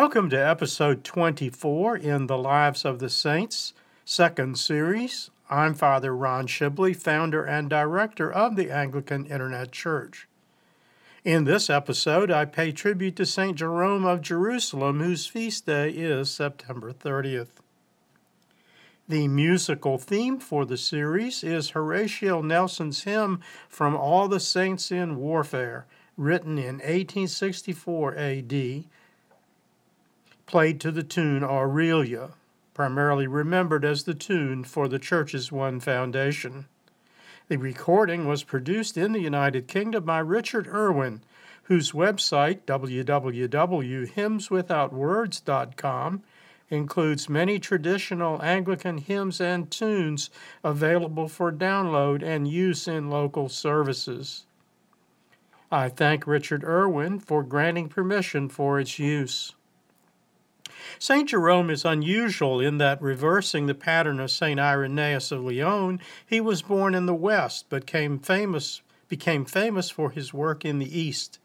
Welcome to episode 24 in the Lives of the Saints, second series. I'm Father Ron Shibley, founder and director of the Anglican Internet Church. In this episode, I pay tribute to St. Jerome of Jerusalem, whose feast day is September 30th. The musical theme for the series is Horatio Nelson's hymn From All the Saints in Warfare, written in 1864 AD played to the tune Aurelia, primarily remembered as the tune for the church's one foundation. The recording was produced in the United Kingdom by Richard Irwin, whose website, www.hymnswithoutwords.com, includes many traditional Anglican hymns and tunes available for download and use in local services. I thank Richard Irwin for granting permission for its use. St. Jerome is unusual in that, reversing the pattern of St. Irenaeus of Lyon, he was born in the West but came famous, became famous for his work in the East.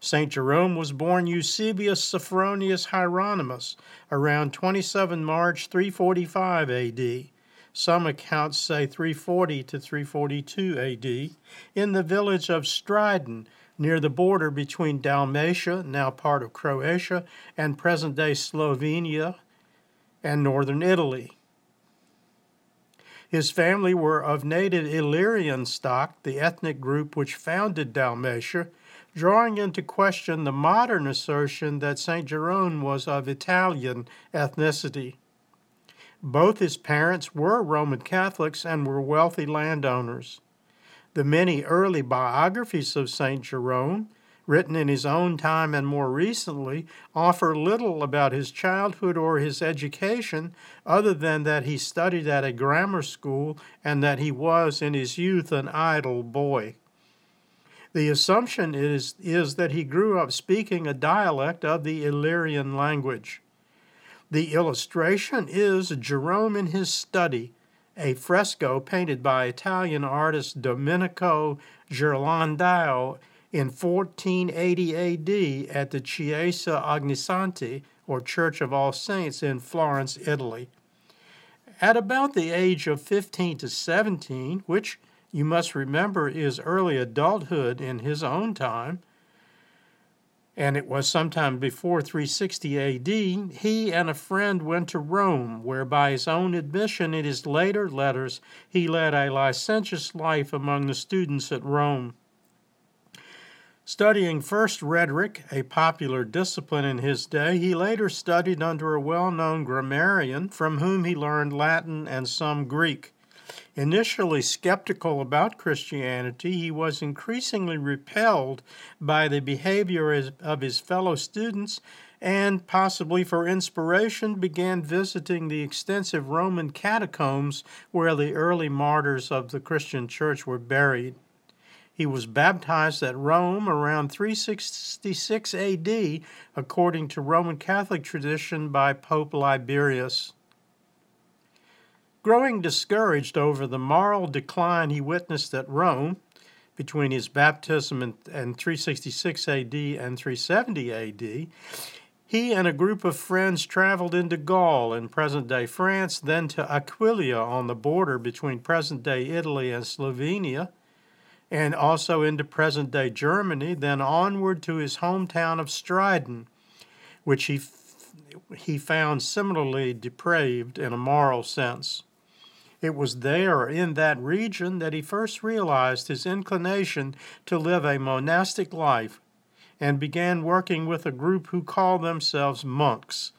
St. Jerome was born Eusebius Sophronius Hieronymus around 27 March 345 AD. Some accounts say 340 to 342 AD, in the village of Stridon, near the border between Dalmatia, now part of Croatia, and present day Slovenia and northern Italy. His family were of native Illyrian stock, the ethnic group which founded Dalmatia, drawing into question the modern assertion that St. Jerome was of Italian ethnicity. Both his parents were Roman Catholics and were wealthy landowners. The many early biographies of St. Jerome, written in his own time and more recently, offer little about his childhood or his education other than that he studied at a grammar school and that he was in his youth an idle boy. The assumption is, is that he grew up speaking a dialect of the Illyrian language. The illustration is Jerome in his study, a fresco painted by Italian artist Domenico Ghirlandaio in 1480 AD at the Chiesa Ognissanti, or Church of All Saints, in Florence, Italy. At about the age of 15 to 17, which you must remember is early adulthood in his own time, and it was sometime before 360 AD, he and a friend went to Rome, where by his own admission in his later letters he led a licentious life among the students at Rome. Studying first rhetoric, a popular discipline in his day, he later studied under a well known grammarian from whom he learned Latin and some Greek. Initially skeptical about Christianity, he was increasingly repelled by the behavior of his fellow students and, possibly for inspiration, began visiting the extensive Roman catacombs where the early martyrs of the Christian church were buried. He was baptized at Rome around 366 AD, according to Roman Catholic tradition, by Pope Liberius. Growing discouraged over the moral decline he witnessed at Rome between his baptism in, in 366 AD and 370 AD, he and a group of friends traveled into Gaul in present day France, then to Aquileia on the border between present day Italy and Slovenia, and also into present day Germany, then onward to his hometown of Stridon, which he, he found similarly depraved in a moral sense. It was there, in that region, that he first realized his inclination to live a monastic life and began working with a group who called themselves monks,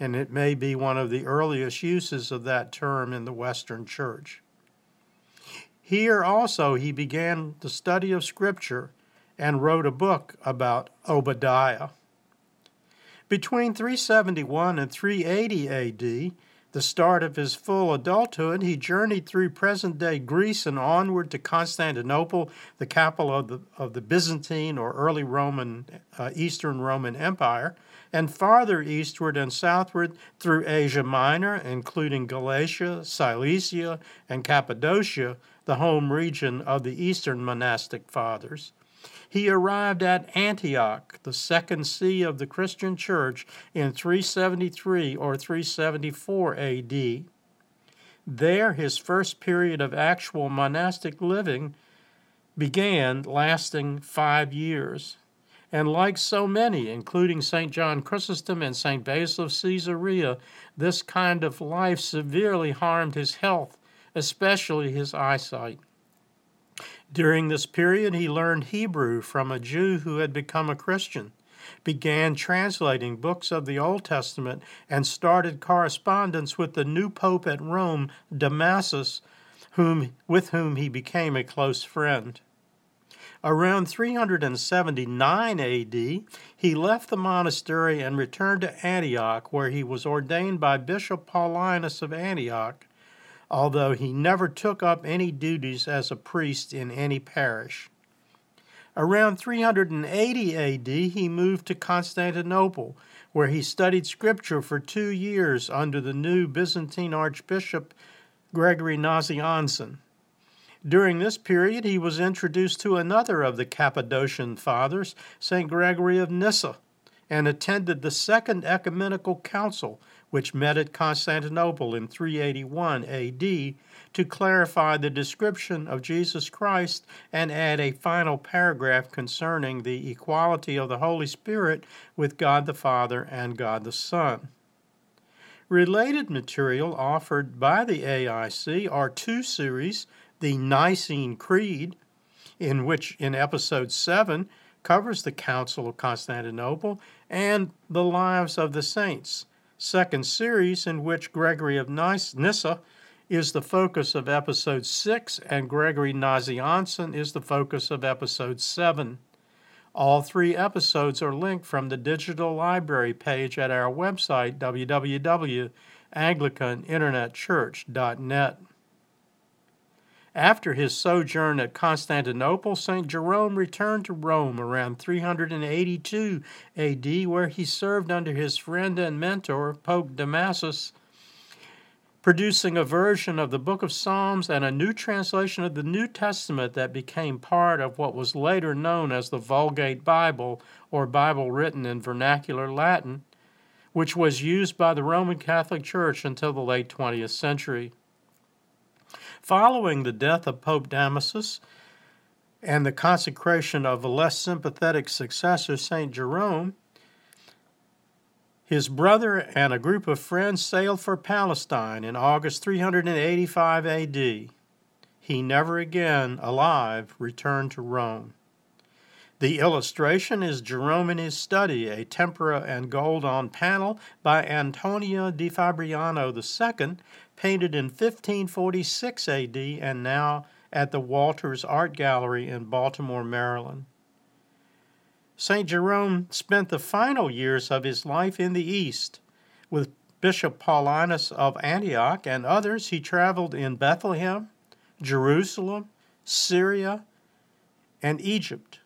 and it may be one of the earliest uses of that term in the Western Church. Here also he began the study of Scripture and wrote a book about Obadiah. Between 371 and 380 AD, the start of his full adulthood, he journeyed through present day Greece and onward to Constantinople, the capital of the, of the Byzantine or early Roman, uh, Eastern Roman Empire, and farther eastward and southward through Asia Minor, including Galatia, Cilicia, and Cappadocia, the home region of the Eastern monastic fathers. He arrived at Antioch, the second see of the Christian church, in 373 or 374 AD. There, his first period of actual monastic living began, lasting five years. And like so many, including St. John Chrysostom and St. Basil of Caesarea, this kind of life severely harmed his health, especially his eyesight. During this period, he learned Hebrew from a Jew who had become a Christian began translating books of the Old Testament and started correspondence with the new pope at Rome, Damasus, whom, with whom he became a close friend. Around 379 AD, he left the monastery and returned to Antioch, where he was ordained by Bishop Paulinus of Antioch, although he never took up any duties as a priest in any parish. Around 380 AD, he moved to Constantinople, where he studied scripture for two years under the new Byzantine Archbishop Gregory Nazianzen. During this period, he was introduced to another of the Cappadocian fathers, St. Gregory of Nyssa, and attended the Second Ecumenical Council, which met at Constantinople in 381 AD to clarify the description of Jesus Christ and add a final paragraph concerning the equality of the Holy Spirit with God the Father and God the Son. Related material offered by the AIC are two series the Nicene Creed, in which in episode 7 covers the Council of Constantinople, and the Lives of the Saints, second series in which Gregory of Nyssa is the focus of episode 6 and Gregory Nazianzen is the focus of episode 7. All three episodes are linked from the digital library page at our website, www.anglicaninternetchurch.net. After his sojourn at Constantinople, St. Jerome returned to Rome around 382 AD, where he served under his friend and mentor, Pope Damasus producing a version of the book of Psalms and a new translation of the New Testament that became part of what was later known as the Vulgate Bible, or Bible written in vernacular Latin, which was used by the Roman Catholic Church until the late 20th century. Following the death of Pope Damasus and the consecration of a less sympathetic successor, St. Jerome, his brother and a group of friends sailed for Palestine in August 385 AD. He never again, alive, returned to Rome. The illustration is Jerome in his study, a tempera and gold on panel by Antonio di Fabriano II, painted in 1546 AD and now at the Walters Art Gallery in Baltimore, Maryland. St. Jerome spent the final years of his life in the East. With Bishop Paulinus of Antioch and others, he traveled in Bethlehem, Jerusalem, Syria, and Egypt.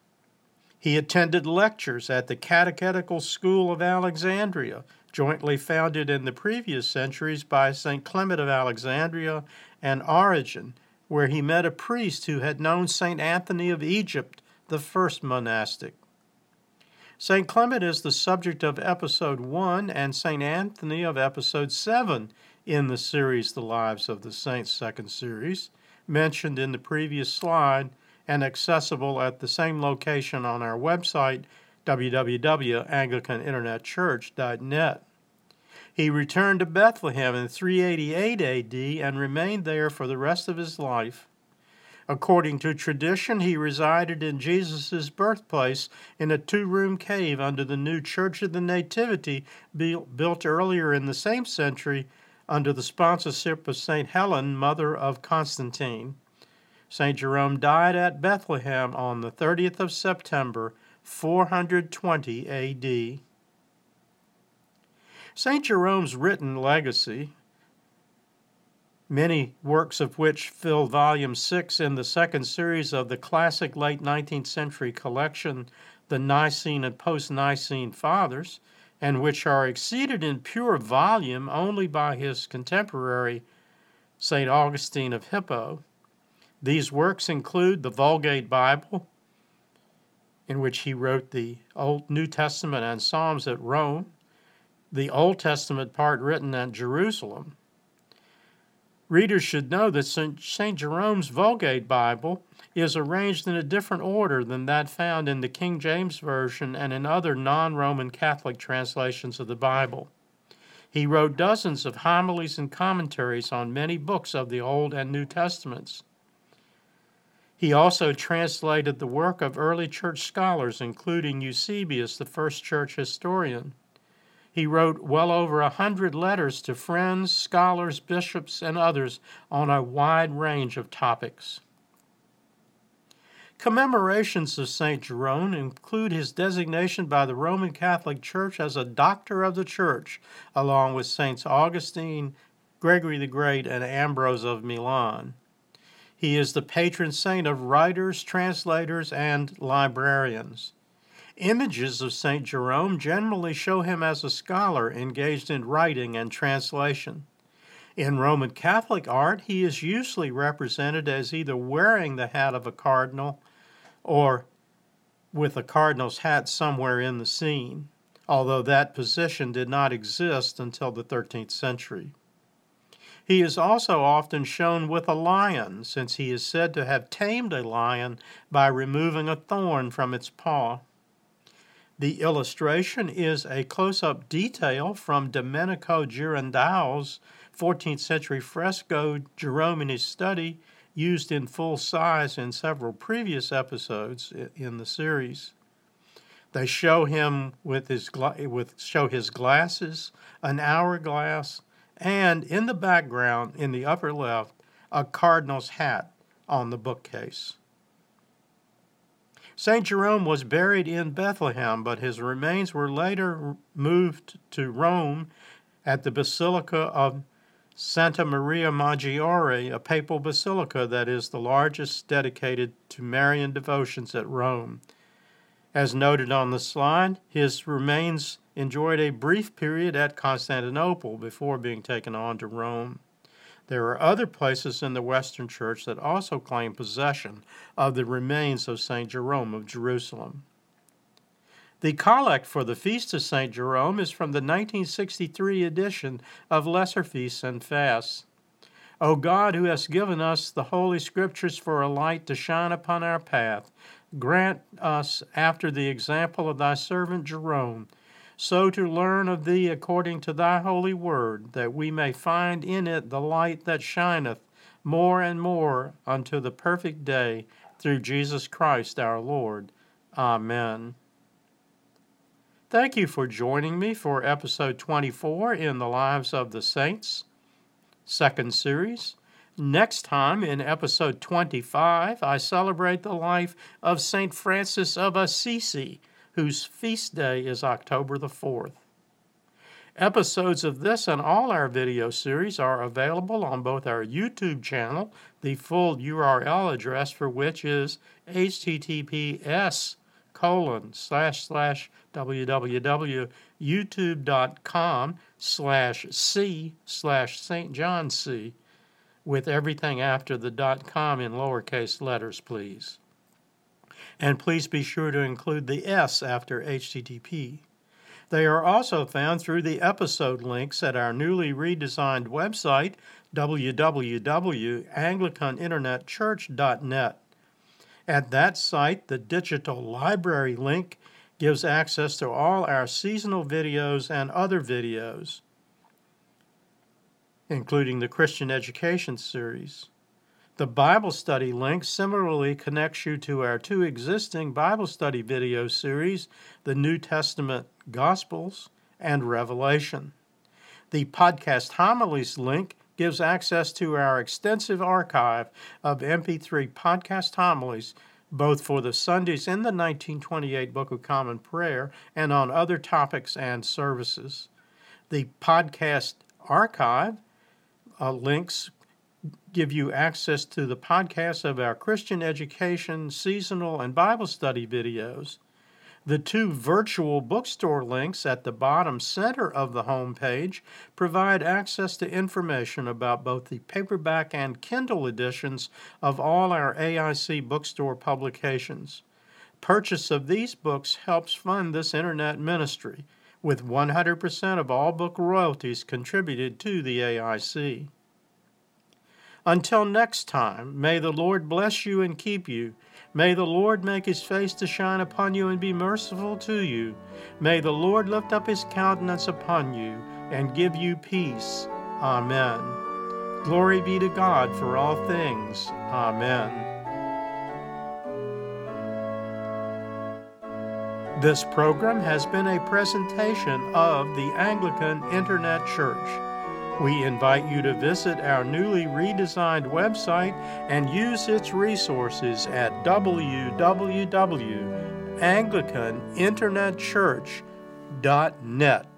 He attended lectures at the Catechetical School of Alexandria, jointly founded in the previous centuries by St. Clement of Alexandria and Origen, where he met a priest who had known St. Anthony of Egypt, the first monastic. St. Clement is the subject of episode 1 and St. Anthony of episode 7 in the series The Lives of the Saints, second series, mentioned in the previous slide and accessible at the same location on our website, www.anglicaninternetchurch.net. He returned to Bethlehem in 388 AD and remained there for the rest of his life. According to tradition, he resided in Jesus' birthplace in a two room cave under the new Church of the Nativity built earlier in the same century under the sponsorship of St. Helen, mother of Constantine. St. Jerome died at Bethlehem on the 30th of September, 420 AD. St. Jerome's written legacy, many works of which fill volume 6 in the second series of the classic late 19th century collection, The Nicene and Post Nicene Fathers, and which are exceeded in pure volume only by his contemporary, St. Augustine of Hippo. These works include the Vulgate Bible, in which he wrote the Old New Testament and Psalms at Rome, the Old Testament part written at Jerusalem. Readers should know that St. Jerome's Vulgate Bible is arranged in a different order than that found in the King James Version and in other non Roman Catholic translations of the Bible. He wrote dozens of homilies and commentaries on many books of the Old and New Testaments. He also translated the work of early church scholars, including Eusebius, the first church historian. He wrote well over a hundred letters to friends, scholars, bishops, and others on a wide range of topics. Commemorations of St. Jerome include his designation by the Roman Catholic Church as a Doctor of the Church, along with Saints Augustine, Gregory the Great, and Ambrose of Milan. He is the patron saint of writers, translators, and librarians. Images of St. Jerome generally show him as a scholar engaged in writing and translation. In Roman Catholic art, he is usually represented as either wearing the hat of a cardinal or with a cardinal's hat somewhere in the scene, although that position did not exist until the 13th century. He is also often shown with a lion, since he is said to have tamed a lion by removing a thorn from its paw. The illustration is a close up detail from Domenico Ghirlandaio's 14th century fresco Jerome in his study, used in full size in several previous episodes in the series. They show him with his with show his glasses, an hourglass, and in the background, in the upper left, a cardinal's hat on the bookcase. St. Jerome was buried in Bethlehem, but his remains were later moved to Rome at the Basilica of Santa Maria Maggiore, a papal basilica that is the largest dedicated to Marian devotions at Rome. As noted on the slide, his remains enjoyed a brief period at Constantinople before being taken on to Rome. There are other places in the Western Church that also claim possession of the remains of St. Jerome of Jerusalem. The collect for the Feast of St. Jerome is from the 1963 edition of Lesser Feasts and Fasts. O God, who hast given us the Holy Scriptures for a light to shine upon our path, grant us, after the example of thy servant Jerome, so to learn of thee according to thy holy word, that we may find in it the light that shineth more and more unto the perfect day, through Jesus Christ our Lord. Amen. Thank you for joining me for episode 24 in the Lives of the Saints, second series. Next time, in episode 25, I celebrate the life of St. Francis of Assisi whose feast day is October the 4th. Episodes of this and all our video series are available on both our YouTube channel, the full URL address for which is https colon slash slash www.youtube.com slash c slash St. John C with everything after the dot com in lowercase letters, please. And please be sure to include the S after HTTP. They are also found through the episode links at our newly redesigned website, www.anglicaninternetchurch.net. At that site, the digital library link gives access to all our seasonal videos and other videos, including the Christian Education series. The Bible study link similarly connects you to our two existing Bible study video series, the New Testament Gospels and Revelation. The podcast homilies link gives access to our extensive archive of MP3 podcast homilies, both for the Sundays in the 1928 Book of Common Prayer and on other topics and services. The podcast archive uh, links give you access to the podcasts of our Christian education, seasonal, and Bible study videos. The two virtual bookstore links at the bottom center of the homepage provide access to information about both the paperback and Kindle editions of all our AIC bookstore publications. Purchase of these books helps fund this internet ministry, with 100% of all book royalties contributed to the AIC. Until next time, may the Lord bless you and keep you. May the Lord make his face to shine upon you and be merciful to you. May the Lord lift up his countenance upon you and give you peace. Amen. Glory be to God for all things. Amen. This program has been a presentation of the Anglican Internet Church. We invite you to visit our newly redesigned website and use its resources at www.anglicaninternetchurch.net.